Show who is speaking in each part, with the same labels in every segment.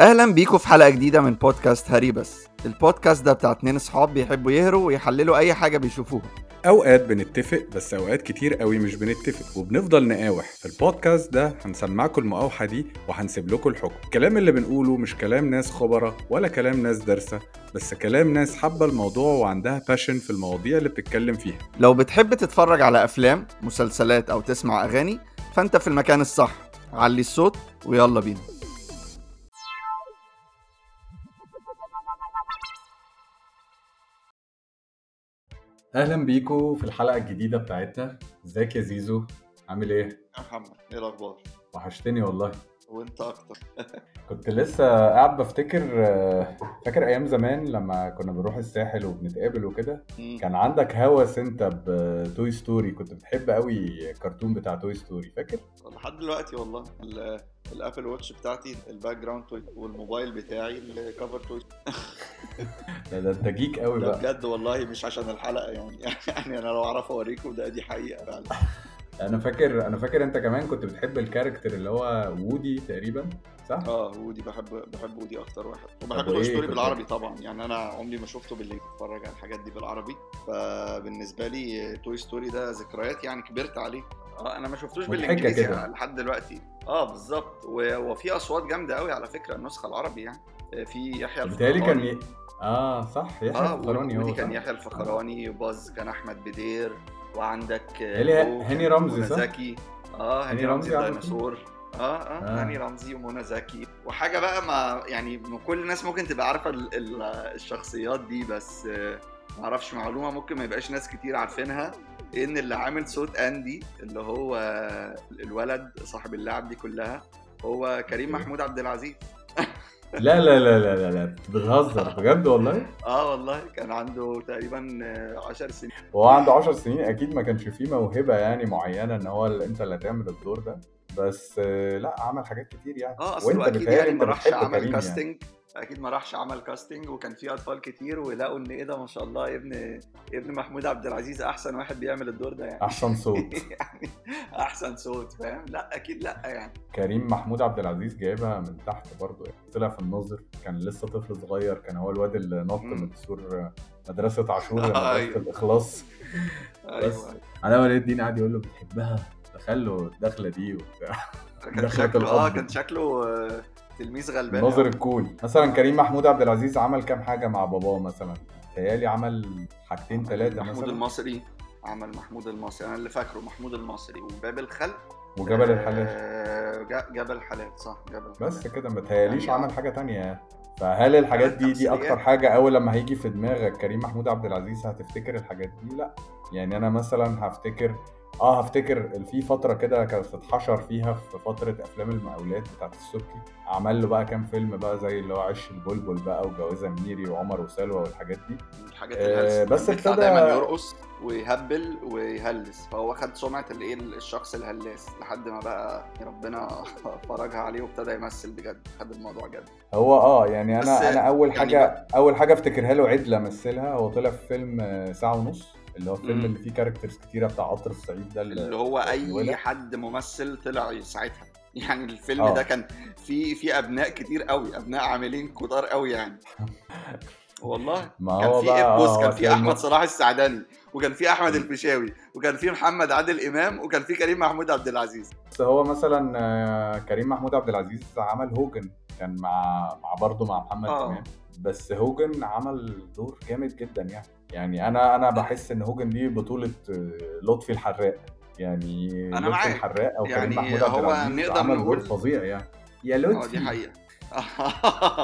Speaker 1: أهلا بيكم في حلقة جديدة من بودكاست هري بس. البودكاست ده بتاع اتنين اصحاب بيحبوا يهروا ويحللوا أي حاجة بيشوفوها.
Speaker 2: أوقات بنتفق بس أوقات كتير قوي مش بنتفق وبنفضل نقاوح. في البودكاست ده هنسمعكم المقاوحة دي وهنسيب لكم الحكم. الكلام اللي بنقوله مش كلام ناس خبراء ولا كلام ناس دارسة بس كلام ناس حابة الموضوع وعندها باشن في المواضيع اللي بتتكلم فيها.
Speaker 1: لو بتحب تتفرج على أفلام مسلسلات أو تسمع أغاني فأنت في المكان الصح. علي الصوت ويلا بينا.
Speaker 2: أهلا بيكم في الحلقة الجديدة بتاعتنا. إزيك يا زيزو؟ عامل إيه؟
Speaker 3: يا محمد إيه الأخبار؟
Speaker 2: وحشتني والله.
Speaker 3: وأنت أكتر؟
Speaker 2: كنت لسه قاعد بفتكر آه، فاكر أيام زمان لما كنا بنروح الساحل وبنتقابل وكده. كان عندك هوس أنت ب Toy Story كنت بتحب قوي الكرتون بتاع Toy Story فاكر؟
Speaker 3: لحد دلوقتي والله. ال- ال Apple Watch بتاعتي ال background والموبايل بتاعي ال cover Toy
Speaker 2: ده, ده انت geek قوي
Speaker 3: ده
Speaker 2: بقى.
Speaker 3: بجد والله مش عشان الحلقة يعني. يعني أنا لو اعرف اوريكم ده دي حقيقة فعلا.
Speaker 2: أنا فاكر أنا فاكر انت كمان كنت بتحب ال character اللي هو Woody تقريبا صح؟
Speaker 3: آه Woody بحب بحب Woody أكتر واحد. وبحب Toy
Speaker 2: Story
Speaker 3: بالعربي طبعا. يعني أنا عمري ما شفته باللي بتفرج على الحاجات دي بالعربي. فبالنسبة لي Toy Story ده ذكريات يعني كبرت عليه. آه أنا ما شفتوش
Speaker 2: بالإنجليزي.
Speaker 3: لحد دلوقتي. آه بالظبط. وفي أصوات جامدة قوي على فكرة النسخة العربي يعني. في يحيى
Speaker 2: كان
Speaker 3: الفخراني
Speaker 2: ي... آه صح يحيى
Speaker 3: آه
Speaker 2: الفخراني هو
Speaker 3: كان؟ يحيى الفخراني Buzz كان أحمد بدير وعندك آه،
Speaker 2: هاني-
Speaker 3: كان
Speaker 2: رمزي صح؟
Speaker 3: زكي آه
Speaker 2: هاني
Speaker 3: رمزي الديناصور آه آه
Speaker 2: آه.
Speaker 3: هاني رمزي ومنى زكي وحاجة بقى ما يعني كل الناس ممكن تبقى عارفة ال- ال- الشخصيات دي بس آه، ما أعرفش معلومة ممكن ما يبقاش ناس كتير عارفينها إن اللي عامل صوت أندي اللي هو الولد صاحب اللعب دي كلها هو كريم. محمود عبد العزيز
Speaker 2: لا لا لا لا لا لا. بتهزر بجد والله؟
Speaker 3: آه والله. كان عنده تقريبا 10 سنين.
Speaker 2: وهو عنده 10 سنين. أكيد ما كانش فيه موهبة يعني معينة إن هو أنت اللي هتعمل الدور ده. بس لأ عمل حاجات كتير يعني.
Speaker 3: آه أصل
Speaker 2: أكيد
Speaker 3: يعني ما راحش عمل
Speaker 2: كريم يعني.
Speaker 3: casting أكيد ما راحش عمل casting وكان في أطفال كتير ولقوا إن إيه ده ما شاء الله ابن ابن محمود عبد العزيز أحسن واحد بيعمل الدور ده يعني.
Speaker 2: أحسن صوت.
Speaker 3: يعني أحسن صوت فاهم؟ لأ أكيد لأ يعني.
Speaker 2: كريم محمود عبد العزيز جايبها من تحت برضه يعني. طلع في الناظر كان لسه طفل صغير كان هو الواد اللي نط. من سور مدرسة عاشور لمدرسه
Speaker 3: أيوه.
Speaker 2: الإخلاص. بس
Speaker 3: أيوه
Speaker 2: أنا ولي الدين قاعد يقول له بتحبها؟ دخلة الدخله دي وبتاع.
Speaker 3: كان شكله
Speaker 2: آه.
Speaker 3: كان شكله آه، تلميذ غلبان أوي.
Speaker 2: الكول مثلا كريم محمود عبد العزيز عمل كام حاجة مع باباه مثلا؟ تهيألي عمل حاجتين ثلاثة
Speaker 3: محمود
Speaker 2: مثلا
Speaker 3: المصري. عمل محمود المصري. أنا اللي فاكره محمود المصري. وباب الخلق.
Speaker 2: وجبل الحلال.
Speaker 3: آه، جبل الحلال صح جبل الحلال
Speaker 2: بس كده ما تهيأليش
Speaker 3: يعني
Speaker 2: عمل حاجة تانية. فهل الحاجات دي دي
Speaker 3: أكتر.
Speaker 2: حاجة أول لما هيجي في دماغك كريم محمود عبد العزيز هتفتكر الحاجات دي؟ لأ. يعني أنا مثلا هفتكر آه هفتكر في فترة كده كانت اتحشر فيها في فترة أفلام المقاولات بتاعت السبكي. عمل له بقى كام فيلم بقى زي اللي هو عش البلبل بقى وجوازه منيري وعمر وسلوى والحاجات دي.
Speaker 3: الحاجات
Speaker 2: آه،
Speaker 3: الهلس
Speaker 2: بس ابتدى-
Speaker 3: دايما يرقص ويهبل ويهلس. فهو خد سمعة الايه الشخص الهلاس لحد ما بقى ربنا فرجها عليه وابتدى يمثل بجد. خد الموضوع جد.
Speaker 2: هو آه يعني أنا أنا أول
Speaker 3: يعني
Speaker 2: حاجة أول حاجة أفتكرها له عدلة مثلها. هو طلع في فيلم آه، ساعة ونص. اللي هو الفيلم. اللي فيه characters كتيرة بتاع قطر الصعيد ده
Speaker 3: اللي هو
Speaker 2: أي.
Speaker 3: حد ممثل طلع ساعتها يعني الفيلم
Speaker 2: آه.
Speaker 3: ده كان في في أبناء كتير قوي أبناء عاملين كتار قوي يعني والله
Speaker 2: ما
Speaker 3: كان في
Speaker 2: آه،
Speaker 3: كان في
Speaker 2: أحمد
Speaker 3: صلاح السعداني وكان في أحمد الفيشاوي وكان في محمد عادل إمام وكان في كريم محمود عبد العزيز
Speaker 2: بس هو مثلا آه، كريم محمود عبد العزيز عمل هوجن كان مع مع برضه مع محمد
Speaker 3: آه.
Speaker 2: امام بس هوجن عمل دور جامد جدا يعني يعني أنا أنا بحس إن هوجن دي بطولة آه، لطفي الحراق. يعني
Speaker 3: أنا
Speaker 2: لطفي
Speaker 3: معاك.
Speaker 2: الحراق أو
Speaker 3: يعني
Speaker 2: كريم محمود عبد
Speaker 3: هو
Speaker 2: العزيز
Speaker 3: نقدر
Speaker 2: عمل دور
Speaker 3: نقول-
Speaker 2: فظيع يعني. يا
Speaker 3: آه
Speaker 2: لطفي.
Speaker 3: دي حقيقة.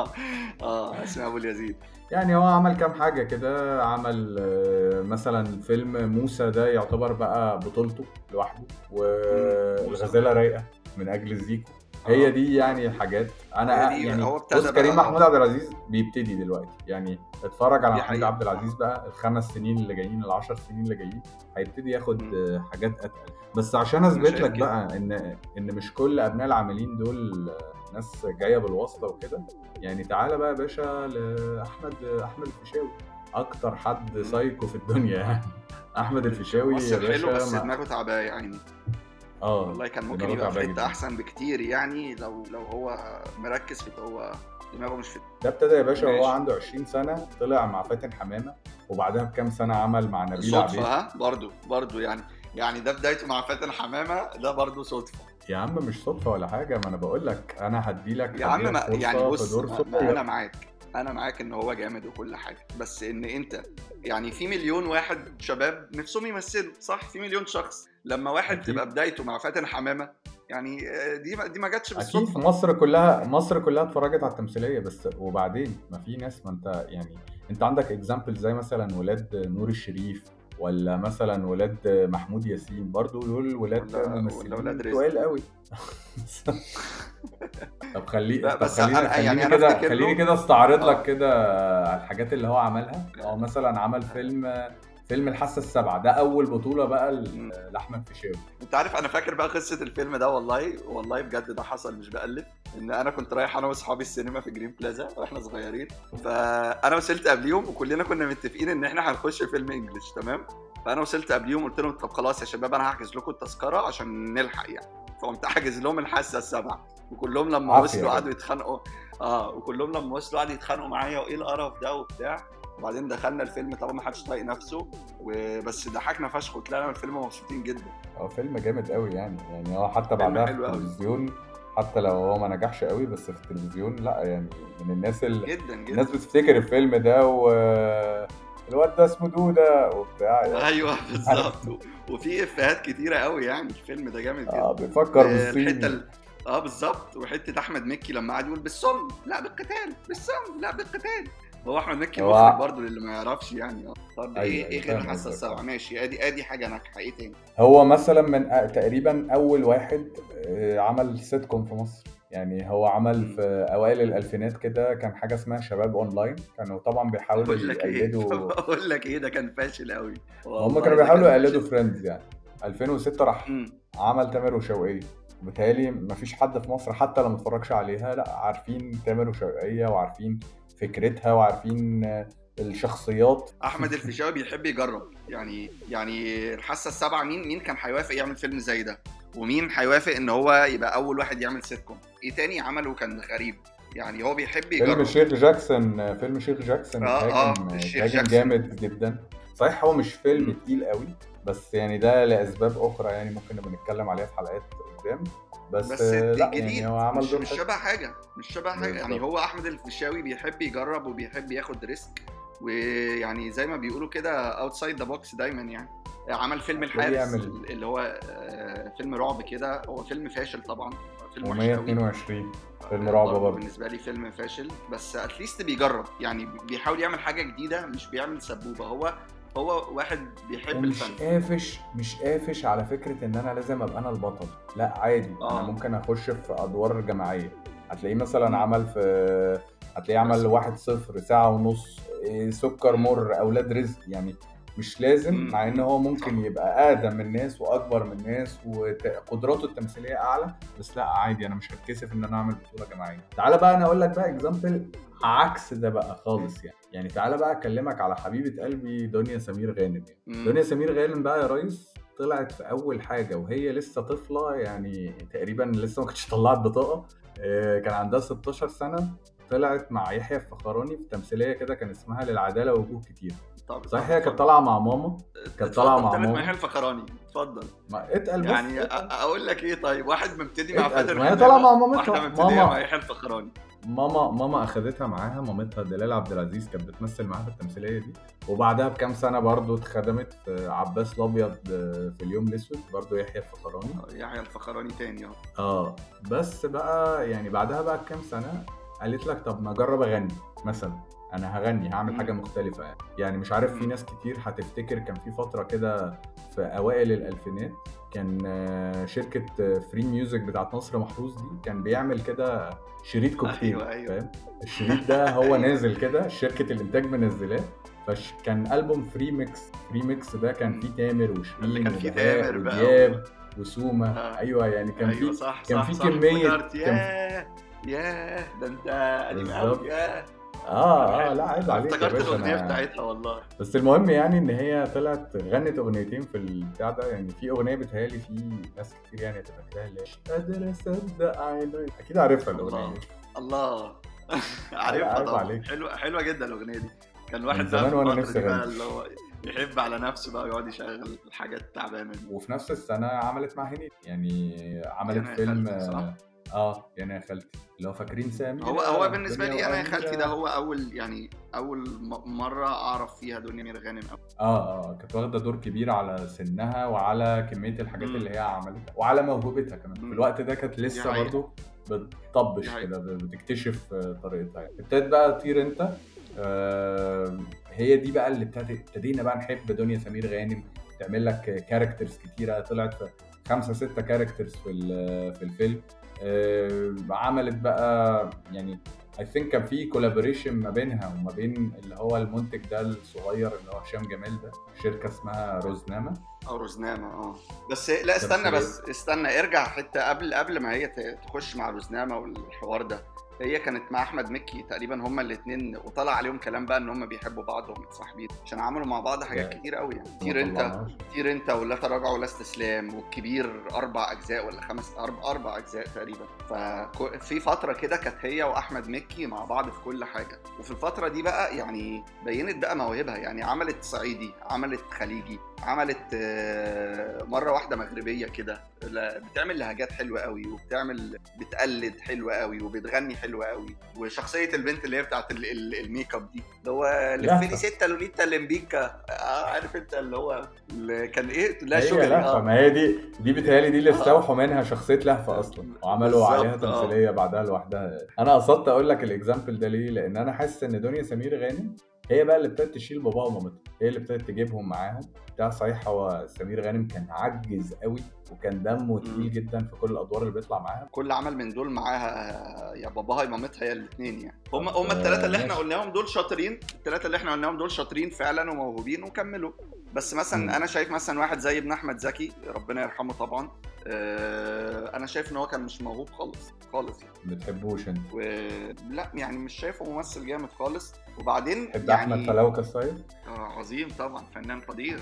Speaker 3: آه اسمه أبو اليزيد.
Speaker 2: يعني هو عمل كام حاجة كده. عمل آه، مثلا فيلم موسى ده يعتبر بقى بطولته لوحده والغزالة رايقة من أجل زيكو. هي
Speaker 3: آه.
Speaker 2: دي يعني الحاجات
Speaker 3: دي،
Speaker 2: يعني
Speaker 3: هو
Speaker 2: بص كريم محمود عبد العزيز بيبتدي دلوقتي يعني اتفرج على محمود. عبد العزيز بقى الخمس سنين اللي جايين العشر سنين اللي جايين هيبتدي ياخد. آه، حاجات أتقل بس عشان
Speaker 3: شايف
Speaker 2: لك. بقى إن إن مش كل أبناء العاملين دول ناس جاية بالواسطة وكده يعني تعالى بقى يا باشا لأحمد أحمد الفيشاوي أكتر حد. سايكو في الدنيا يعني احمد الفيشاوي يا
Speaker 3: ممثل حلو
Speaker 2: باشا
Speaker 3: بس
Speaker 2: ما-
Speaker 3: دماغه تعباه يعني
Speaker 2: آه
Speaker 3: والله كان ممكن يبقى في
Speaker 2: حتة.
Speaker 3: أحسن بكتير يعني لو لو هو مركز في هو دماغه مش في
Speaker 2: ده ابتدى يا باشا وهو. عنده 20 سنة طلع مع فاتن حمامة وبعدها بكام سنة عمل مع نبيل
Speaker 3: صدفة
Speaker 2: عبيد
Speaker 3: ها برضه برضه يعني يعني ده بدايته مع فاتن حمامة ده برضه صدفة
Speaker 2: يا عم مش صدفة ولا حاجة ما أنا بقول لك أنا هدي لك
Speaker 3: يا عم ما يعني بص ما-. أنا معاك أنا معاك ان هو جامد وكل حاجة بس ان انت يعني في مليون واحد شباب نفسهم يمثلوا صح؟ في مليون شخص. لما واحد
Speaker 2: أكيد.
Speaker 3: تبقى بدايته مع فاتن حمامة يعني آه، دي ما- دي ما جاتش
Speaker 2: أكيد.
Speaker 3: بالصدفة.
Speaker 2: مصر كلها مصر كلها اتفرجت على التمثيلية بس وبعدين ما في ناس ما انت يعني انت عندك اكزامبل زي مثلا ولاد نور الشريف ولا مثلا ولاد محمود ياسين برضو دول ولاد
Speaker 3: ولا- ولا
Speaker 2: ممثلين
Speaker 3: ولاد.
Speaker 2: تقال قوي طب خلي
Speaker 3: لا،
Speaker 2: طب
Speaker 3: بس
Speaker 2: خليني
Speaker 3: يعني
Speaker 2: خليني
Speaker 3: أنا
Speaker 2: كده خليني كده استعرض
Speaker 3: آه.
Speaker 2: لك كده الحاجات اللي هو عملها هو مثلا عمل فيلم فيلم الحاسة السابعة. ده أول بطولة بقى لأحمد فيشاوي
Speaker 3: أنت عارف أنا فاكر بقى قصة الفيلم ده والله والله بجد ده حصل مش بقلب. إن أنا كنت رايح أنا وأصحابي السينما في Green Plaza وإحنا صغيرين. فأنا وصلت قبليهم وكلنا كنا متفقين إن إحنا هنخش فيلم English تمام؟ فأنا وصلت قبليهم قلت لهم طب خلاص يا شباب أنا هحجز لكم التذكرة عشان نلحق يعني. فقمت حاجز لهم الحاسة السابعة. وكلهم لما وصلوا. قعدوا يتخانقوا. آه وكلهم لما وصلوا قعدوا يتخانقوا معايا وإيه القرف ده وبتاع. وبعدين دخلنا الفيلم طبعا ما حدش طايق نفسه وبس ضحكنا فشخ وطلعنا من الفيلم مبسوطين جدا.
Speaker 2: هو فيلم جامد قوي يعني يعني هو حتى بعدها في. التلفزيون حتى لو هو ما نجحش قوي بس في التلفزيون لا يعني من الناس اللي
Speaker 3: جدا جدا.
Speaker 2: الناس بتفتكر الفيلم ده و الواد ده اسمه دودة وبتاع يعني.
Speaker 3: أيوه بالظبط. وفي إفيهات كتيرة قوي يعني الفيلم ده جامد جدا.
Speaker 2: آه بيفكر
Speaker 3: آه،
Speaker 2: بالصيني.
Speaker 3: الحتة ال- آه بالظبط. وحتة أحمد مكي لما قعد يقول بالصم لا بالقتال بالصم لا بالقتال. هو احمد مكي
Speaker 2: هو-
Speaker 3: مخرج برضه للي ما يعرفش يعني. آه طب
Speaker 2: أيوة،
Speaker 3: إيه
Speaker 2: أيوة،
Speaker 3: إيه غير الحاسة
Speaker 2: قصدك.
Speaker 3: السابعة؟ ماشي ادي ادي حاجة ناجحة. إيه تاني؟
Speaker 2: هو مثلا من أ- تقريبا أول واحد آه، عمل سيت كوم في مصر. يعني هو عمل في أوائل الألفينات كده كان حاجة اسمها شباب اونلاين كانوا طبعا بيحاولوا
Speaker 3: إيه؟
Speaker 2: يقلدوا
Speaker 3: بقول لك إيه؟ ده كان فاشل قوي.
Speaker 2: هم كانوا بيحاولوا يقلدوا. Friends يعني. 2006 راح
Speaker 3: مم.
Speaker 2: عمل تامر وشوقية. وبالتالي مفيش حد في مصر حتى لو متفرجش عليها لا عارفين تامر وشوقية وعارفين فكرتها وعارفين الشخصيات.
Speaker 3: أحمد الفيشاوي بيحب يجرب. يعني يعني الحاسة السابعة مين مين كان هيوافق يعمل فيلم زي ده؟ ومين هيوافق إن هو يبقى أول واحد يعمل سيت كوم إيه تاني عمله كان غريب. يعني هو بيحب
Speaker 2: فيلم
Speaker 3: يجرب.
Speaker 2: الشيخ جاكسون فيلم الشيخ جاكسون
Speaker 3: آه،
Speaker 2: هاجم
Speaker 3: الشيخ جاكسون.
Speaker 2: جامد جدا. صحيح هو مش فيلم. تقيل قوي بس يعني ده لأسباب أخرى يعني ممكن نبقى نتكلم عليها في حلقات قدام. بس,
Speaker 3: بس
Speaker 2: آه، لا
Speaker 3: جديد.
Speaker 2: يعني هو عمل
Speaker 3: مش, مش. شبه حاجة مش شبه حاجة. يعني. هو أحمد الفيشاوي بيحب يجرب وبيحب ياخد risk ويعني زي ما بيقولوا كده outside the box دايما يعني. عمل فيلم الحارس اللي هو آه، فيلم رعب كده. هو فيلم فاشل طبعا فيلم وحش قوي.
Speaker 2: و122 فيلم رعب
Speaker 3: برضه. بالنسبة لي فيلم فاشل. بس at least بيجرب. يعني بيحاول يعمل حاجة جديدة مش بيعمل سبوبة. هو هو واحد بيحب الفن
Speaker 2: قافش مش قافش على فكرة إن أنا لازم أبقى أنا البطل لأ عادي
Speaker 3: آه.
Speaker 2: أنا ممكن أخش في أدوار جماعية هتلاقيه مثلا. عمل في هتلاقيه عمل. واحد صفر ساعة ونص إيه، سكر. مر أولاد رزق يعني مش لازم
Speaker 3: مم.
Speaker 2: مع إن هو ممكن
Speaker 3: صح.
Speaker 2: يبقى أقدم من الناس وأكبر من الناس وقدراته التمثيلية أعلى بس لأ عادي أنا مش هتكسف إن أنا أعمل بطولة جماعية تعالى بقى أنا أقول لك بقى اكزامبل عكس ده بقى خالص يعني يعني تعالى بقى أكلمك على حبيبة قلبي دنيا سمير غانم يعني. دنيا سمير غانم بقى يا ريس طلعت في أول حاجة وهي لسه طفلة يعني تقريبا لسه ما كانتش طلعت بطاقة آه، كان عندها 16 سنة طلعت مع يحيى الفخراني في تمثيلية كده كان اسمها للعدالة وجوه كتير
Speaker 3: طب
Speaker 2: صحيح هي كانت. طالعة مع ماما كانت
Speaker 3: طالعة
Speaker 2: مع ماما
Speaker 3: ميحيى الفخراني اتفضل
Speaker 2: ما اتقل بس
Speaker 3: يعني
Speaker 2: اتقل.
Speaker 3: أقول لك إيه طيب واحد مبتدي مع. فاتن
Speaker 2: ما هي طالعة مع مامتها. ماما.
Speaker 3: مع يحيى الفخراني
Speaker 2: ماما ماما اخدتها معاها مامتها دلال عبد العزيز كانت بتمثل معاها في التمثيلية دي وبعدها بكام سنة برضو اتخدمت في عباس الأبيض آه، في اليوم الأسود برضو يحيى الفخراني
Speaker 3: يحيى الفخراني تاني اهو
Speaker 2: آه بس بقى يعني بعدها بقى بكام سنة قالت لك طب ما اجرب اغني مثلا أنا هغني هعمل. حاجة مختلفة يعني يعني مش عارف في. ناس كتير هتفتكر كان في فترة كده في أوائل الألفينات كان آه، شركة Free Music بتاعت نصر محروس دي كان بيعمل كده شريط كوكتيل
Speaker 3: أيوة، أيوة.
Speaker 2: فاهم الشريط ده هو
Speaker 3: أيوة.
Speaker 2: نازل كده شركة الإنتاج منزلاه فكان ألبوم Free Mix Free Mix ده كان. فيه تامر وشيرين
Speaker 3: كان فيه
Speaker 2: وبهاء
Speaker 3: تامر بقى
Speaker 2: ودياب وسومة
Speaker 3: آه.
Speaker 2: أيوه يعني كان
Speaker 3: أيوه
Speaker 2: في
Speaker 3: صح
Speaker 2: كان
Speaker 3: صح
Speaker 2: في
Speaker 3: افتكرت.
Speaker 2: كان-
Speaker 3: ياه ده انت قديم
Speaker 2: بالظبط.
Speaker 3: قوي ياه
Speaker 2: آه آه لا عيب عليك
Speaker 3: افتكرت
Speaker 2: الأغنية.
Speaker 3: بتاعتها والله
Speaker 2: بس المهم يعني إن هي طلعت غنت أغنيتين في البتاع ده يعني في أغنية بتهيألي في ناس كتير يعني هتبقى فاكراها اللي مش قادر أصدق عيني أكيد عارفها الأغنية
Speaker 3: الله.
Speaker 2: دي
Speaker 3: الله عارفها طبعا. حلوة حلوة جدا الأغنية دي كان واحد
Speaker 2: زمان
Speaker 3: الفترة
Speaker 2: نفسي.
Speaker 3: اللي هو يحب على نفسه بقى ويقعد يشغل الحاجات التعبانة دي
Speaker 2: وفي نفس السنة عملت مع هنيدي يعني عملت فيلم؟ آه يعني يا خالتي هو فاكرين سامي
Speaker 3: هو هو بالنسبة لي أنا يا خالتي ده هو أول يعني أول م- مرة أعرف فيها دنيا مير غانم.
Speaker 2: آه آه كانت واخدة دور كبير على سنها وعلى كمية الحاجات
Speaker 3: مم.
Speaker 2: اللي هي عملتها وعلى موهبتها كمان في. الوقت ده كانت لسه. برضه بتطبش. كده بتكتشف آه، طريقتها يعني. ابتدت بقى تطير انت آه هي دي بقى اللي ابتدينا بقى نحب دنيا سمير غانم تعمل لك characters كتيرة طلعت في خمسة ستة characters في في الفيلم آه عملت بقى يعني I think كان في collaboration ما بينها وما بين اللي هو المنتج ده الصغير اللي هو هشام جمال ده شركة اسمها روزنامه
Speaker 3: أو روزنامه آه. بس لا استنى. بس استنى ارجع حتة قبل قبل ما هي تخش مع روزنامه والحوار ده. هي كانت مع أحمد مكي تقريبا هما الاثنين وطلع عليهم كلام بقى إن هما بيحبوا بعض ومتصاحبين عشان عملوا مع بعض حاجات
Speaker 2: Yeah.
Speaker 3: كتير قوي يعني. طير
Speaker 2: أنت.
Speaker 3: طير أنت ولا تراجع ولا استسلام والكبير أربع أجزاء ولا خمس أربع, أربع أجزاء تقريبا. ففي فترة كده كانت هي وأحمد مكي مع بعض في كل حاجة. وفي الفترة دي بقى يعني بينت بقى مواهبها. يعني عملت صعيدي عملت خليجي عملت آه، مرة واحدة مغربية كده. بتعمل لهجات حلوة قوي وبتعمل بتقلد حلوة قوي وبتغني حلوة قوي. وشخصية البنت اللي هي بتاعت ال- ال- ال make up دي. اللي هو. ستة لوليتا لمبيكا آه عارف انت اللي هو اللي كان إيه؟ لا
Speaker 2: هي
Speaker 3: شوجر
Speaker 2: لهفة.
Speaker 3: آه.
Speaker 2: ما هي دي دي بتهيألي دي اللي
Speaker 3: آه.
Speaker 2: استوحوا منها شخصية لهفة أصلا. وعملوا عليها
Speaker 3: آه.
Speaker 2: تمثيلية بعدها لوحدها. أنا قصدت أقول لك ال example ده ليه؟ لأن أنا حاسس إن دنيا سمير غانم هي بقى اللي ابتدت تشيل باباها ومامتها هي اللي ابتدت تجيبهم معاهم. بتاع صحيح هو سمير غانم كان عجز قوي وكان دمه. تقيل جدا في كل الأدوار اللي بيطلع معاها.
Speaker 3: كل عمل من دول معاها يا باباها يا مامتها يا الاثنين يعني. هم هم الثلاثه اللي
Speaker 2: إحنا.
Speaker 3: قلناهم دول شاطرين الثلاثه اللي إحنا قلناهم دول شاطرين فعلا وموهوبين وكملوا. بس مثلا
Speaker 2: مم.
Speaker 3: أنا شايف مثلا واحد زي ابن أحمد زكي ربنا يرحمه طبعا آه، أنا شايف إن هو كان مش موهوب خالص خالص يعني.
Speaker 2: ما بتحبوش أنت.
Speaker 3: ولا يعني مش شايفه ممثل جامد خالص. وبعدين
Speaker 2: تحب
Speaker 3: يعني
Speaker 2: احمد فلوكه الصيد
Speaker 3: آه، عظيم طبعا فنان قدير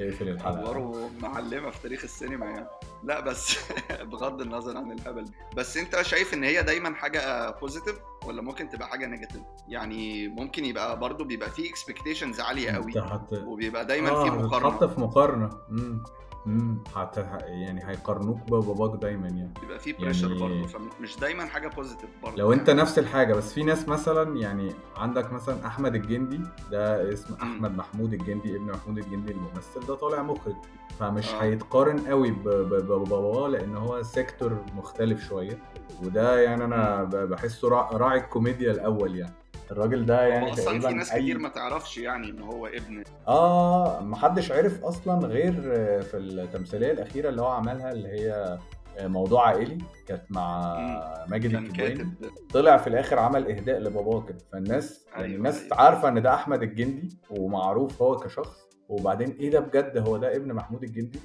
Speaker 2: اقفل الحلقة.
Speaker 3: ادواره معلمه في تاريخ السينما يعني. لا بس بغض النظر عن الهبل. بس أنت شايف إن هي دايما حاجة positive ولا ممكن تبقى حاجة negative يعني ممكن يبقى برضو بيبقى فيه expectations عالية قوي. وبيبقى دايما
Speaker 2: آه،
Speaker 3: في مقارنة.
Speaker 2: في مقارنة. امم امم هت... يعني هيقارنوك بباباك دايما يعني.
Speaker 3: بيبقى فيه pressure
Speaker 2: يعني-
Speaker 3: برضو فمش دايما حاجة positive برضو
Speaker 2: لو انت. نفس الحاجة بس في ناس مثلا يعني عندك مثلا أحمد الجندي ده اسم أحمد محمود الجندي ابن محمود الجندي الممثل ده طالع مخرج. فمش
Speaker 3: آه.
Speaker 2: هيتقارن قوي بباباه لأن هو سيكتور مختلف شوية. وده يعني أنا بحسه راع- راعي الكوميديا الأول يعني. الراجل ده
Speaker 3: هو
Speaker 2: يعني
Speaker 3: أصلا
Speaker 2: تقريبا
Speaker 3: في ناس
Speaker 2: أي...
Speaker 3: كتير ما تعرفش يعني إن هو ابن.
Speaker 2: آه محدش عرف أصلا غير في التمثيلية الأخيرة اللي هو عملها اللي هي موضوع عائلي كانت مع ماجد الكدواني
Speaker 3: كاتب.
Speaker 2: طلع في الآخر عمل إهداء لباباه كده. فالناس يعني
Speaker 3: أيوة،
Speaker 2: الناس
Speaker 3: أيوة.
Speaker 2: عارفة إن ده أحمد الجندي ومعروف هو كشخص. وبعدين إيه ده بجد؟ هو ده ابن محمود الجندي؟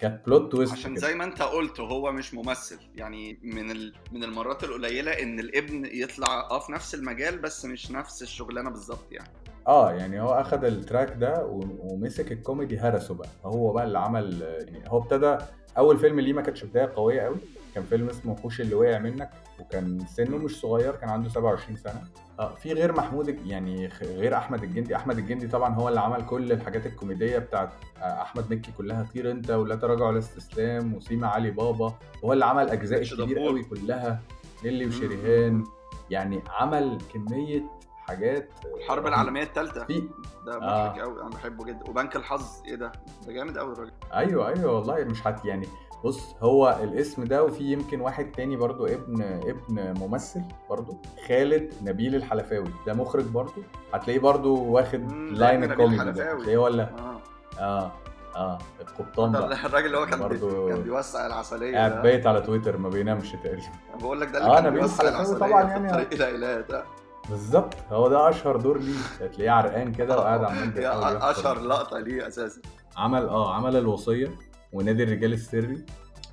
Speaker 2: فكانت plot twist
Speaker 3: عشان. زي ما انت قلت هو مش ممثل. يعني من ال... من المرات القليلة إن الابن يطلع آه في نفس المجال بس مش نفس الشغلانة بالظبط يعني.
Speaker 2: آه يعني هو أخد ال track ده و- ومسك الكوميدي هرسه بقى. هو بقى اللي عمل يعني هو ابتدى أول فيلم ليه ما كانتش بداية قوية قوي كان فيلم اسمه وحوش اللي وقع منك وكان سنه مش صغير كان عنده 27 سنة. آه في غير محمود يعني غير أحمد الجندي. أحمد الجندي طبعا هو اللي عمل كل الحاجات الكوميدية بتاعت آه، أحمد مكي كلها. طير أنت ولا تراجع ولا استسلام وسيما علي بابا. وهو اللي عمل
Speaker 3: أجزاء
Speaker 2: كتير. قوي كلها. نيلي. وشريهان. يعني عمل كمية حاجات
Speaker 3: الحرب. العالمية الثالثه
Speaker 2: في
Speaker 3: ده
Speaker 2: آه.
Speaker 3: مضحك قوي أنا بحبه جدا. وبنك الحظ. إيه ده؟ ده جامد قوي الراجل.
Speaker 2: أيوه أيوه والله. مش هت يعني بص هو الاسم ده وفي يمكن واحد تاني برضو ابن ابن ممثل برضو خالد نبيل الحلفاوي. ده مخرج برضو. هتلاقيه برضو واخد line
Speaker 3: ال
Speaker 2: comedy ده. هتلاقيه ولا
Speaker 3: آه.
Speaker 2: آه آه القبطان بقى.
Speaker 3: الراجل اللي هو كان.
Speaker 2: برضو
Speaker 3: كان بيوسع العسليه
Speaker 2: قاعد
Speaker 3: ده.
Speaker 2: بايت على تويتر ما بينامش تقريبا.
Speaker 3: بقول لك ده اللي
Speaker 2: آه،
Speaker 3: كان بيوسع العسليه
Speaker 2: طبعاً يعني.
Speaker 3: الطريق إلى اله ده
Speaker 2: بالظبط. هو ده أشهر دور ليه. هتلاقيه عرقان كده وقاعد عمال.
Speaker 3: أشهر لقطة ليه أساسا.
Speaker 2: عمل آه عمل الوصية. ونادي الرجال السري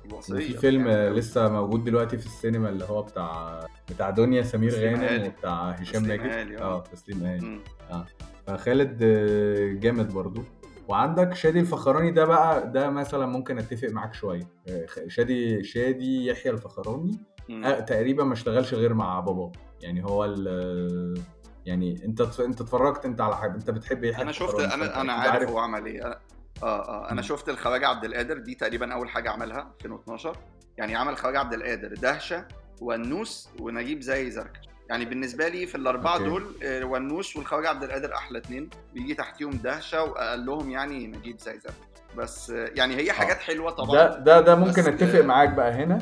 Speaker 3: الوصيه
Speaker 2: وفي فيلم
Speaker 3: أوي.
Speaker 2: لسه موجود دلوقتي في السينما اللي هو بتاع بتاع دنيا سمير غانم. وبتاع هشام ماجد
Speaker 3: آه.
Speaker 2: آه تسليم آلي
Speaker 3: مم.
Speaker 2: فخالد آه، جامد برضو وعندك شادي الفخراني ده بقى ده مثلا ممكن أتفق معاك شوية آه، شادي شادي يحيى الفخراني. آه، تقريبا ما اشتغلش غير مع بابا يعني هو ال يعني انت انت اتفرجت انت على حاجة انت بتحب إيه
Speaker 3: أنا شفت أنا
Speaker 2: أنا
Speaker 3: عارف هو عمل إيه آه آه.
Speaker 2: أنا.
Speaker 3: شفت الخواجة عبد القادر دي تقريبا أول حاجة عملها 2012 يعني عمل خواجه عبد القادر دهشة ونوس ونجيب زي زركش. يعني بالنسبة لي في الأربعة
Speaker 2: أوكي.
Speaker 3: دول آه، ونوس والخواجة عبد القادر أحلى اتنين. بيجي تحتيهم دهشة واقلهم يعني نجيب زي زركش. بس آه، يعني هي حاجات حلوة طبعا.
Speaker 2: ده ده ده ممكن أتفق معاك بقى هنا.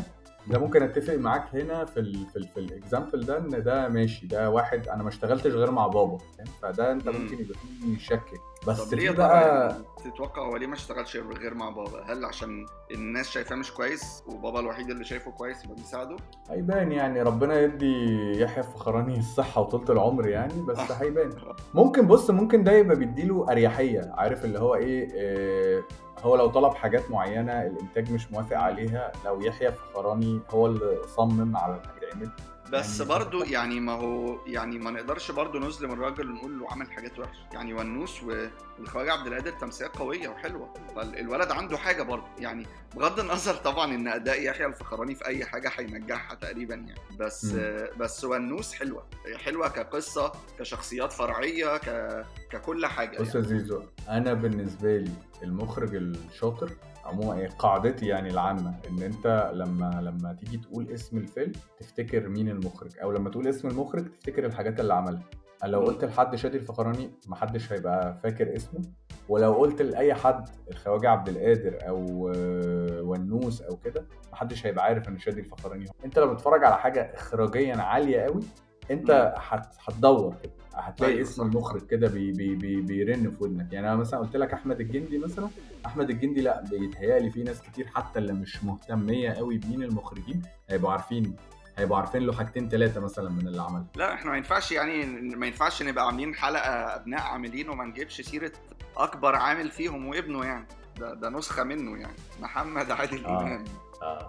Speaker 2: ده ممكن أتفق معاك هنا في ال في ال في الاكزامبل ده إن ده ماشي. ده واحد أنا ما اشتغلتش غير مع بابا؟ فده أنت
Speaker 3: مم.
Speaker 2: ممكن يبقى فيه شك. بس
Speaker 3: طب ليه
Speaker 2: بقى
Speaker 3: تتوقع هو ليه ما اشتغلش غير مع بابا؟ هل عشان الناس شايفاه مش كويس وبابا الوحيد اللي شايفه كويس يبقى بيساعده؟
Speaker 2: هيبان يعني ربنا يدي يحيى الفخراني الصحة وطولة العمر يعني بس هيبان ممكن بص ممكن ده يبقى بيديله أريحية عارف اللي هو إيه آه، هو لو طلب حاجات معينة الإنتاج مش موافق عليها لو يحيى الفخراني هو اللي صمم على اللي هيتعمل
Speaker 3: بس
Speaker 2: يعني-
Speaker 3: برضو يعني ما هو يعني ما نقدرش برضو نظلم الراجل ونقول له عمل حاجات وحشة. يعني ونوس والخواجة عبد القادر تمثيلية قوية وحلوة. فالولد عنده حاجة برضو. يعني بغض النظر طبعا إن أداء يحيى الفخراني في أي حاجة هينجحها تقريبا يعني. بس
Speaker 2: مم.
Speaker 3: بس ونوس حلوة. حلوة كقصة كشخصيات فرعية ك ككل حاجة
Speaker 2: بص
Speaker 3: يعني.
Speaker 2: يا زيزو أنا بالنسبة لي المخرج الشاطر عموما إيه، قاعدتي يعني العامة إن أنت لما لما تيجي تقول اسم الفيلم تفتكر مين المخرج؟ أو لما تقول اسم المخرج تفتكر الحاجات اللي عملها. لو. قلت لحد شادي الفخراني محدش هيبقى فاكر اسمه ولو قلت لأي حد الخواجة عبد القادر أو آه، ونوس أو كده محدش هيبقى عارف إن شادي الفخراني هو. أنت لما بتتفرج على حاجة اخراجيا عالية قوي انت هت- هتدور كده هتلاقي
Speaker 3: أيوة،
Speaker 2: اسم. المخرج كده بي بي بي بيرن في ودنك. يعني أنا مثلا قلت لك أحمد الجندي مثلا أحمد الجندي لأ بيتهيألي في ناس كتير حتى اللي مش مهتمية قوي بمين المخرجين هيبقوا عارفين هيبقوا عارفين له حاجتين ثلاثة مثلا من اللي عمله.
Speaker 3: لا إحنا ما ينفعش يعني ما ينفعش نبقى عاملين حلقة أبناء عاملين وما نجيبش سيرة أكبر عامل فيهم وابنه يعني. ده ده نسخة منه يعني محمد عادل
Speaker 2: آه.
Speaker 3: إمام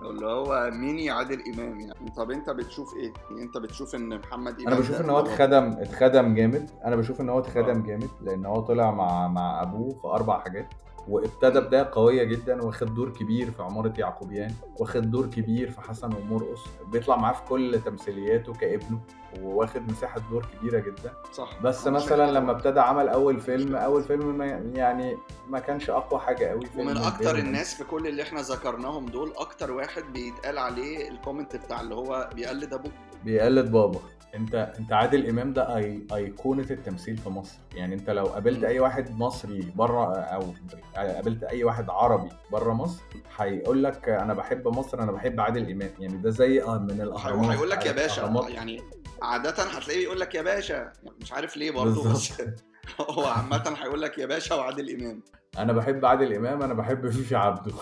Speaker 3: اللي هو ميني عادل إمام يعني طب أنت بتشوف إيه؟ يعني أنت بتشوف إن محمد إمام
Speaker 2: أنا بشوف إن هو- اتخدم اتخدم جامد أنا بشوف إن هو اتخدم
Speaker 3: آه.
Speaker 2: جامد لأن هو طلع مع مع أبوه في أربع حاجات وابتدى بدايه قوية جدا واخد دور كبير في عمارة يعقوبيان واخد دور كبير في حسن ومرقص بيطلع معاه في كل تمثيلياته كابنه وواخد مساحة دور كبيرة جدا
Speaker 3: صح
Speaker 2: بس مثلا لما. ابتدى عمل أول فيلم أول فيلم ما يعني ما كانش أقوى حاجة قوي فيلم
Speaker 3: ومن أكتر
Speaker 2: البيراميد.
Speaker 3: الناس في كل اللي إحنا ذكرناهم دول أكتر واحد بيتقال عليه الكومنت بتاع اللي هو بيقلد أبوه
Speaker 2: بيقلد بابا. انت انت عادل امام ده أي... أيقونة التمثيل في مصر. يعني انت لو قابلت. أي واحد مصري بره أو قابلت أي واحد عربي بره مصر هيقول لك أنا بحب مصر أنا بحب عادل إمام. يعني ده زي آه من الأهرامات.
Speaker 3: هيقول لك يا باشا
Speaker 2: أهرامات؟
Speaker 3: يعني عادة هتلاقيه يقول لك يا باشا مش عارف ليه برضه بس هو عامة هيقول لك يا باشا وعادل إمام.
Speaker 2: أنا بحب عادل إمام أنا بحب فيفي عبده.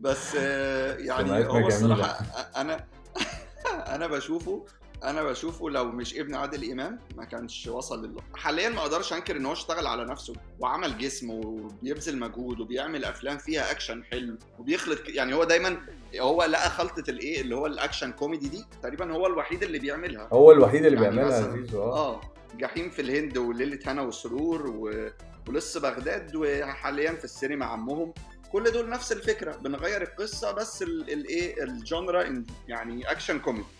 Speaker 3: بس آه، يعني هو
Speaker 2: جميلة.
Speaker 3: الصراحة أنا أنا بشوفه أنا بشوفه لو مش ابن عادل امام ما كانش وصل لله حاليا ما أقدرش انكر إن هو اشتغل على نفسه وعمل جسم وبيبذل مجهود وبيعمل أفلام فيها أكشن حلو وبيخلط يعني هو دايما هو لقى خلطة الإيه؟ اللي هو ال action comedy دي تقريبا هو الوحيد اللي بيعملها.
Speaker 2: هو الوحيد اللي
Speaker 3: يعني
Speaker 2: بيعملها
Speaker 3: مثلاً-
Speaker 2: عزيز
Speaker 3: آه. جحيم في الهند وليلة هنا والسرور و... ولسه بغداد وحاليا في السينما عمهم. كل دول نفس الفكرة بنغير القصة بس الإيه؟ ال genre يعني action comedy. آه،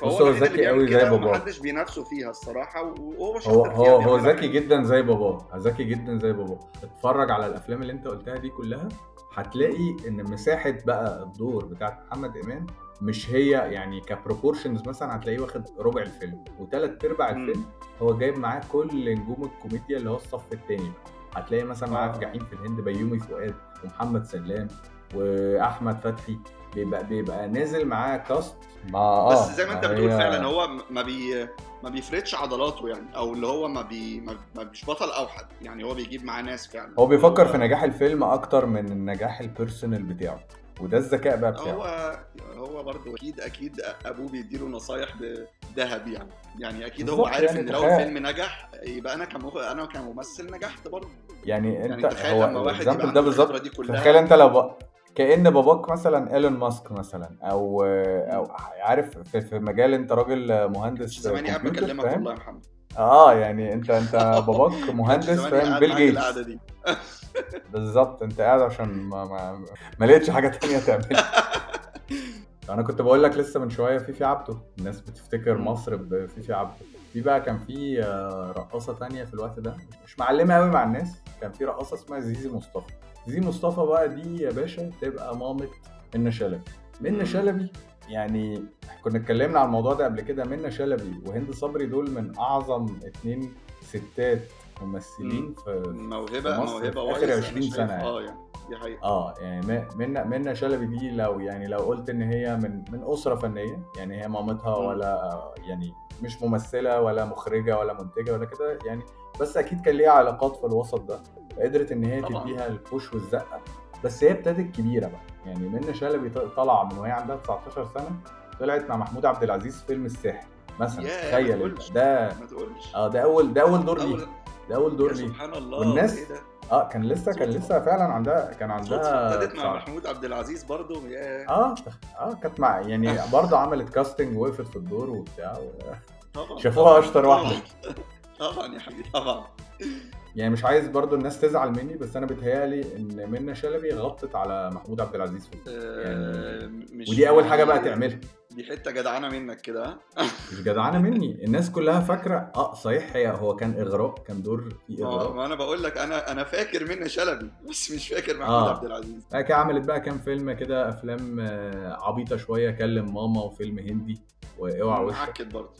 Speaker 3: فهو
Speaker 2: هو ذكي قوي زي باباه.
Speaker 3: ومحدش بينافسه فيها الصراحة وهو
Speaker 2: هو
Speaker 3: شاطر
Speaker 2: هو هو
Speaker 3: بيعملها
Speaker 2: ذكي
Speaker 3: حلو.
Speaker 2: جدا زي باباه ذكي جدا زي باباه اتفرج على الأفلام اللي أنت قلتها دي كلها هتلاقي إن مساحة بقى الدور بتاعت محمد إمام مش هي يعني ك proportions مثلا هتلاقيه واخد ربع الفيلم وثلاث
Speaker 3: أرباع.
Speaker 2: الفيلم هو جايب معاه كل نجوم الكوميديا اللي هو الصف الثاني هتلاقي مثلا معاه
Speaker 3: آه.
Speaker 2: في جحيم في الهند بيومي فؤاد ومحمد سلام وأحمد فتحي بيبقى بيبقى نازل معاه cast. ما آه
Speaker 3: بس زي ما انت
Speaker 2: هي-
Speaker 3: بتقول فعلا هو ما بي ما بيفردش عضلاته يعني أو اللي هو ما بي ما ما مش بطل اوحد يعني هو بيجيب معاه ناس فعلا.
Speaker 2: هو بيفكر في نجاح الفيلم أكتر من النجاح ال personal بتاعه. وده الذكاء بقى بتاعه.
Speaker 3: هو هو برضه أكيد أكيد أبوه بيديله نصايح بذهب يعني. يعني أكيد هو عارف
Speaker 2: يعني
Speaker 3: إن لو
Speaker 2: تخيل.
Speaker 3: الفيلم نجح يبقى أنا كمخ... أنا كممثل نجحت برضه
Speaker 2: يعني
Speaker 3: يعني
Speaker 2: انت
Speaker 3: تخيل لما
Speaker 2: هو
Speaker 3: واحد
Speaker 2: الاكزامبل
Speaker 3: يبقى
Speaker 2: ده بالظبط.
Speaker 3: دي كلها.
Speaker 2: تخيل أنت لو بق... كأن باباك مثلا إيلون ماسك مثلا أو أو عارف في, في مجال أنت راجل مهندس
Speaker 3: زماني قاعد بكلمك والله يا محمد.
Speaker 2: آه يعني أنت أنت باباك مهندس فاهم؟ بيل جيتس. بالظبط أنت قاعد عشان ما ما, ما لقيتش حاجة تانية تعملها. أنا كنت بقول لك لسه من شوية فيفي عبده. الناس بتفتكر. مصر بفيفي عبده. في بقى كان في آه، رقاصة تانية في الوقت ده مش معلمة قوي مع الناس كان في رقاصة اسمها زيزي مصطفى. زيزي مصطفى بقى دي يا باشا تبقى مامة منى شلبي منى
Speaker 3: مم.
Speaker 2: شلبي يعني كنا اتكلمنا على الموضوع ده قبل كده منى شلبي وهند صبري دول من أعظم اتنين ستات ممثلين في
Speaker 3: موهبه
Speaker 2: في مصر
Speaker 3: موهبة
Speaker 2: في
Speaker 3: أنا
Speaker 2: 20
Speaker 3: شايف-
Speaker 2: سنة يعني.
Speaker 3: آه يعني دي حقيقة
Speaker 2: آه يعني منى منى شلبي دي لو يعني لو قلت إن هي من من أسرة فنية يعني هي مامتها. ولا يعني مش ممثلة ولا مخرجة ولا منتجة ولا كده يعني بس أكيد كان ليها علاقات في الوسط ده قدرت إن هي
Speaker 3: طبعاً.
Speaker 2: تديها البوش والزقة. بس هي ابتدت كبيرة بقى. يعني منى شلبي ط- طالعة من وهي عندها 19 سنة طلعت مع محمود عبد العزيز في فيلم الساحر مثلا. تخيل. ده
Speaker 3: ما تقولش.
Speaker 2: آه ده أول ده أول دور ليه. ده أول دور ليه.
Speaker 3: سبحان الله.
Speaker 2: والناس-
Speaker 3: إيه ده؟
Speaker 2: آه كان لسه كان. لسه فعلا عندها كان عندها
Speaker 3: ابتدت مع محمود عبد العزيز برضه.
Speaker 2: آه آه كانت مع يعني برضه عملت كاستنج وقفت في الدور وبتاع و...
Speaker 3: طبعا
Speaker 2: شافوها
Speaker 3: طبعاً.
Speaker 2: واحدة.
Speaker 3: طبعا يا حبيبي طبعا.
Speaker 2: يعني مش عايز برضه الناس تزعل مني بس أنا بيتهيألي إن منى شلبي غطت على محمود عبد العزيز في.
Speaker 3: آه، مش
Speaker 2: ودي أول حاجة بقى
Speaker 3: يعني
Speaker 2: تعملها
Speaker 3: دي حتة جدعانة منك كده؟
Speaker 2: مش جدعانة مني الناس كلها فاكرة آه صحيح هي هو كان إغراء كان دور
Speaker 3: ما
Speaker 2: إغراء
Speaker 3: ما أنا بقول لك أنا أنا فاكر منى شلبي بس مش فاكر محمود
Speaker 2: آه.
Speaker 3: عبد العزيز
Speaker 2: كده عملت بقى كام فيلم كده أفلام آه، عبيطة شوية كلم ماما وفيلم هندي وأوعى وشك
Speaker 3: برضه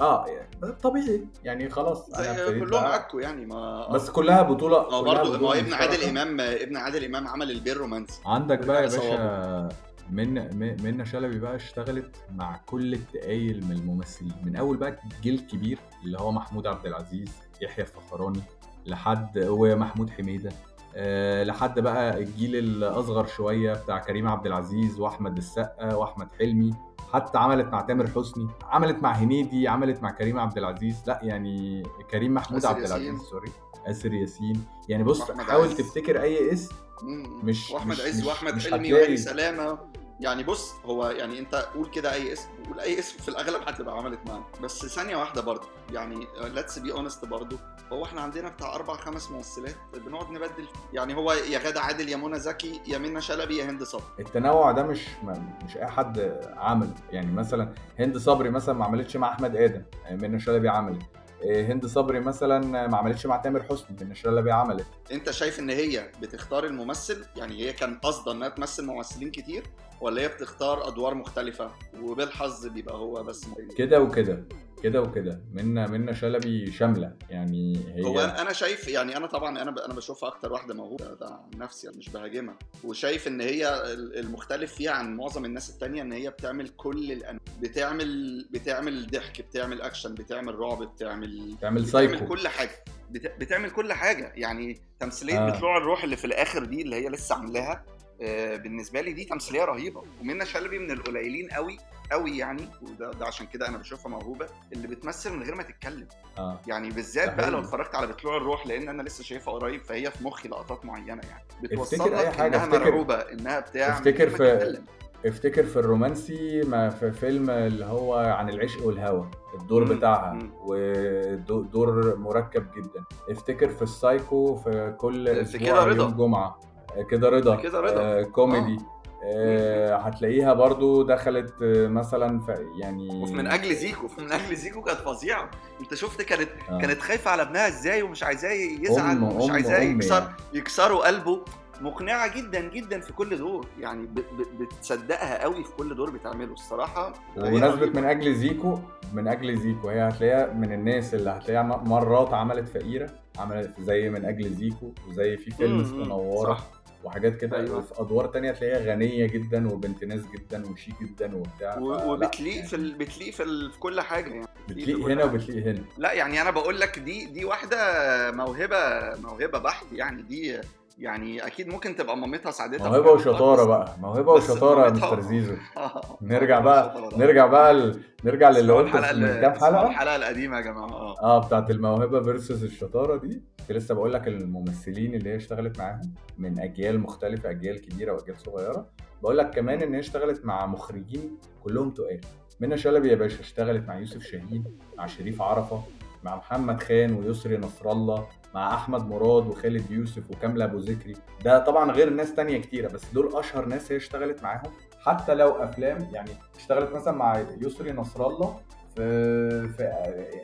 Speaker 2: آه يعني. ده طبيعي. يعني خلاص أنا
Speaker 3: زي
Speaker 2: ابتديت
Speaker 3: كلهم عكوا يعني ما
Speaker 2: بس كلها بطولة
Speaker 3: ما برضه ما هو ابن عادل. إمام ابن عادل إمام عمل البير رومانسي.
Speaker 2: عندك بقى يا باشا من م- منى شلبي بقى اشتغلت مع كل التقايل من الممثلين من أول بقى الجيل الكبير اللي هو محمود عبد العزيز يحيى الفخراني لحد ومحمود حميدة. لحد بقى الجيل الأصغر شوية بتاع كريم عبد العزيز وأحمد السقا وأحمد حلمي حتى عملت مع تامر حسني عملت مع هنيدي عملت مع كريم عبد العزيز. لا يعني كريم محمود عبد العزيز. سوري. آسر ياسين. يعني بص حاول
Speaker 3: عز.
Speaker 2: تفتكر أي اسم. مش- وأحمد
Speaker 3: عز
Speaker 2: وأحمد
Speaker 3: حلمي وهاني سلامة. يعني بص هو يعني أنت قول كده أي اسم. قول أي اسم في الأغلب هتبقى عملت معاه. بس ثانية واحدة برضه. يعني let's be honest برضه. هو إحنا عندنا بتاع أربع خمس ممثلات بنقعد نبدل يعني هو يا غادة عادل يا منى زكي يا منى شلبي يا هند صبري.
Speaker 2: التنوع ده مش مش أي حد عمله يعني مثلا هند صبري مثلا ما عملتش مع أحمد آدم منى شلبي عملت. إيه، هند صبري مثلا ما عملتش مع تامر حسني منى شلبي عملت.
Speaker 3: أنت شايف إن هي بتختار الممثل؟ يعني هي كان قصدها إنها تمثل ممثلين كتير ولا هي بتختار أدوار مختلفة؟ وبالحظ بيبقى هو بس.
Speaker 2: كده وكده. كده وكده. منى منى شلبي شاملة. يعني هي
Speaker 3: هو أنا شايف يعني أنا طبعا أنا أنا بشوفها أكتر واحدة موهوبة. ده عن نفسي مش بهاجمها. وشايف إن هي ال- المختلف فيها عن معظم الناس التانية إن هي بتعمل كل الأن... بتعمل بتعمل ضحك بتعمل أكشن بتعمل رعب بتعمل
Speaker 2: تعمل
Speaker 3: بتعمل
Speaker 2: سايكو
Speaker 3: كل حاجة. بت... بتعمل كل حاجة. يعني تمثيلية
Speaker 2: آه.
Speaker 3: بطلوع الروح اللي في الآخر دي اللي هي لسه عاملاها بالنسبة لي دي تمثيلية رهيبة ومنى شلبي من القليلين قوي قوي يعني وده ده عشان كده أنا بشوفها موهوبة اللي بتمثل من غير ما تتكلم
Speaker 2: آه
Speaker 3: يعني بالذات بقى لو. اتفرجت على بطلوع الروح لأن أنا لسه شايفها قريب فهي في مخي لقطات معينة يعني بتوصل لك إنها
Speaker 2: افتكر-
Speaker 3: مرعوبة إنها بتاع
Speaker 2: افتكر في-
Speaker 3: تتكلم.
Speaker 2: افتكر في الرومانسي ما في فيلم اللي هو عن العشق والهوى الدور
Speaker 3: مم.
Speaker 2: بتاعها
Speaker 3: مم.
Speaker 2: ودور مركب جدا افتكر في السايكو في كل
Speaker 3: أسبوع.
Speaker 2: يوم جمعة آه، كده رضا
Speaker 3: كده رضا.
Speaker 2: آه كوميدي آه هتلاقيها برضو دخلت آه، مثلا في يعني
Speaker 3: وفي من أجل زيكو في من أجل زيكو كانت فظيعة أنت شفت كانت
Speaker 2: آه.
Speaker 3: كانت خايفة على ابنها إزاي ومش عايزاه يزعل
Speaker 2: أم-
Speaker 3: ومش عايزاه
Speaker 2: أم
Speaker 3: يكسر
Speaker 2: يعني.
Speaker 3: يكسروا قلبه مقنعة جدا جدا في كل دور يعني ب- ب- بتصدقها قوي في كل دور بتعمله
Speaker 2: الصراحة
Speaker 3: رهيبة.
Speaker 2: من أجل زيكو من أجل زيكو هي هتلاقيها من الناس اللي هتلاقيها مرات عملت فقيرة عملت زي من أجل زيكو وزي في فيلم نوارة
Speaker 3: صح.
Speaker 2: وحاجات كده
Speaker 3: أيوة.
Speaker 2: وفي أدوار تانية هتلاقيها غنية جدا وبنت ناس جدا وشيك جدا وبتاع
Speaker 3: وبتليق في ال... بتليق في, ال... في كل حاجة يعني
Speaker 2: بتليق هنا. وبتليق هنا
Speaker 3: لا يعني أنا بقول لك دي دي واحدة موهبه موهبة بحت يعني دي يعني أكيد ممكن تبقى مامتها ساعدتها
Speaker 2: وشطارة
Speaker 3: بس-
Speaker 2: بقى موهبة
Speaker 3: بس
Speaker 2: وشطارة يا مستر زيزو.
Speaker 3: آه.
Speaker 2: نرجع بقى. نرجع بقى ل... نرجع للي قلته من كام حلقة؟
Speaker 3: الحلقة القديمة يا جماعة آه.
Speaker 2: آه بتاعت الموهبة فيرسس الشطارة دي. كنت لسه بقول لك الممثلين اللي هي اشتغلت معاهم من أجيال مختلفة أجيال كبيرة وأجيال صغيرة. بقول لك كمان إن هي اشتغلت مع مخرجين كلهم تقال. منى شلبي يا باشا اشتغلت مع يوسف شاهين مع شريف عرفة. مع محمد خان ويسري نصر الله مع أحمد مراد وخالد يوسف وكامله أبو ذكري. ده طبعا غير ناس تانية كتيرة بس دول أشهر ناس هي اشتغلت معاهم. حتى لو أفلام يعني اشتغلت مثلا مع يسري نصر الله في في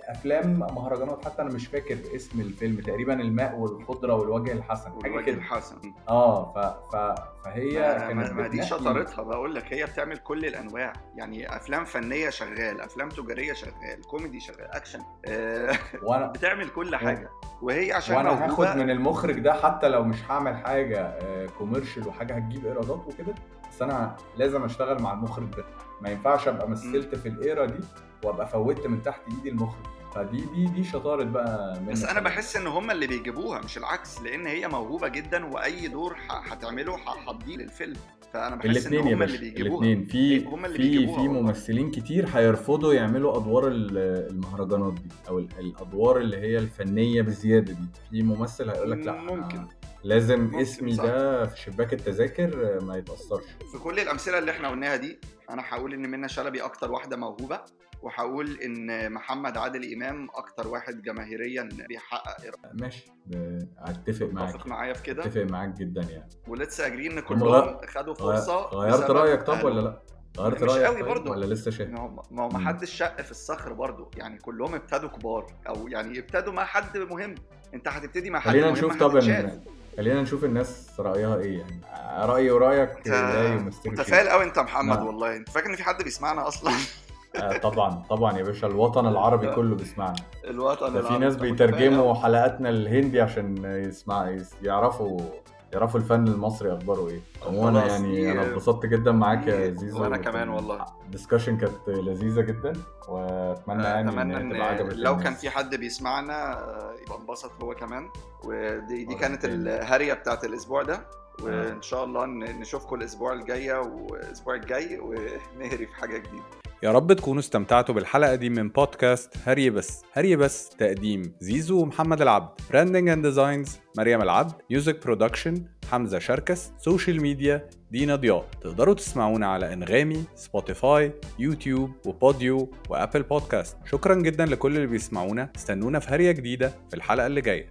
Speaker 2: أفلام مهرجانات حتى أنا مش فاكر اسم الفيلم تقريبا الماء والخضرة والوجه الحسن
Speaker 3: والوجه
Speaker 2: كده.
Speaker 3: الحسن.
Speaker 2: آه ف... ف... فهي
Speaker 3: ما,
Speaker 2: كانت
Speaker 3: ما دي شطارتها بقول لك هي بتعمل كل الأنواع. يعني أفلام فنية شغال أفلام تجارية شغال كوميدي شغال أكشن آه
Speaker 2: وأنا
Speaker 3: بتعمل كل حاجة. وهي عشان وأنا
Speaker 2: هاخد من المخرج ده حتى لو مش هعمل حاجة commercial وحاجة هتجيب إيرادات وكده. بس أنا لازم أشتغل مع المخرج ده. ما ينفعش أبقى مثلت في ال era دي وأبقى فوتت من تحت إيدي المخرج فدي دي دي شطارة بقى منك
Speaker 3: بس
Speaker 2: أنا.
Speaker 3: بحس إن هم اللي بيجيبوها مش العكس لأن هي موهوبة جدا وأي دور هتعمله ه- هتضيع للفيلم فأنا بحس
Speaker 2: إن
Speaker 3: هم
Speaker 2: باشا
Speaker 3: اللي بيجيبوها
Speaker 2: الاثنين في
Speaker 3: اللي
Speaker 2: في في
Speaker 3: والله.
Speaker 2: ممثلين كتير هيرفضوا يعملوا أدوار ال- المهرجانات دي أو ال- الأدوار اللي هي الفنية بزيادة دي في ممثل هيقول لك لأ أنا
Speaker 3: ممكن.
Speaker 2: لازم اسمي
Speaker 3: صح.
Speaker 2: ده في شباك التذاكر ما يتأثرش
Speaker 3: في كل الأمثلة اللي إحنا قلناها دي أنا هقول إن منى شلبي أكتر واحدة موهوبة وهقول إن محمد عادل إمام أكتر واحد جماهيريا بيحقق إيرادات.
Speaker 2: ماشي أتفق معاك
Speaker 3: متفق معايا في كده
Speaker 2: أتفق معاك جدا يعني
Speaker 3: ولسه اجري إن
Speaker 2: هم
Speaker 3: كلهم خدوا فرصة
Speaker 2: غيرت رأيك طب ولا لأ غيرت رأيك
Speaker 3: قوي
Speaker 2: طيب
Speaker 3: برضو.
Speaker 2: ولا لسه شايف
Speaker 3: ما هو ما. حدش شق في الصخر برضو يعني كلهم ابتدوا كبار أو يعني ابتدوا مع حد مهم أنت هتبتدي مع حد
Speaker 2: خلينا نشوف طب. إن- خلينا نشوف الناس رأيها إيه يعني رأيي ورأيك
Speaker 3: أنت
Speaker 2: لا يمثلوا
Speaker 3: متفائل
Speaker 2: شيء
Speaker 3: قوي أنت محمد
Speaker 2: نعم.
Speaker 3: والله أنت فاكر إن في حد بيسمعنا أصلا
Speaker 2: آه طبعا طبعا يا باشا الوطن العربي. كله بيسمعنا
Speaker 3: الوطن
Speaker 2: ده في
Speaker 3: العربي.
Speaker 2: ناس بيترجموا. حلقاتنا الهندي عشان يسمع يس- يعرفوا يعرفوا الفن المصري اخباره إيه. عموما يعني أنا اتبسطت جدا معاك يا زيزو.
Speaker 3: وأنا كمان والله.
Speaker 2: ال discussion كانت لذيذة جدا وأتمنى يعني أتمنى إن
Speaker 3: إن لو
Speaker 2: الناس.
Speaker 3: كان في حد بيسمعنا آه، يبقى انبسط هو كمان. ودي دي كانت
Speaker 2: تاني.
Speaker 3: الهرية بتاعت الأسبوع ده. وإن شاء الله نشوفكم الأسبوع الجاية والأسبوع الجاي ونهري في حاجة جديدة.
Speaker 4: يا رب تكونوا استمتعتوا بالحلقة دي من بودكاست هري بس. هري بس تقديم زيزو ومحمد العبد. Branding and designs مريم العبد. Music production حمزة شركس. Social media دينا ضياء. تقدروا تسمعونا على أنغامي سبوتيفاي يوتيوب وبوديو وأبل بودكاست شكرا جدا لكل اللي بيسمعونا. استنونا في هرية جديدة في الحلقة اللي جاية.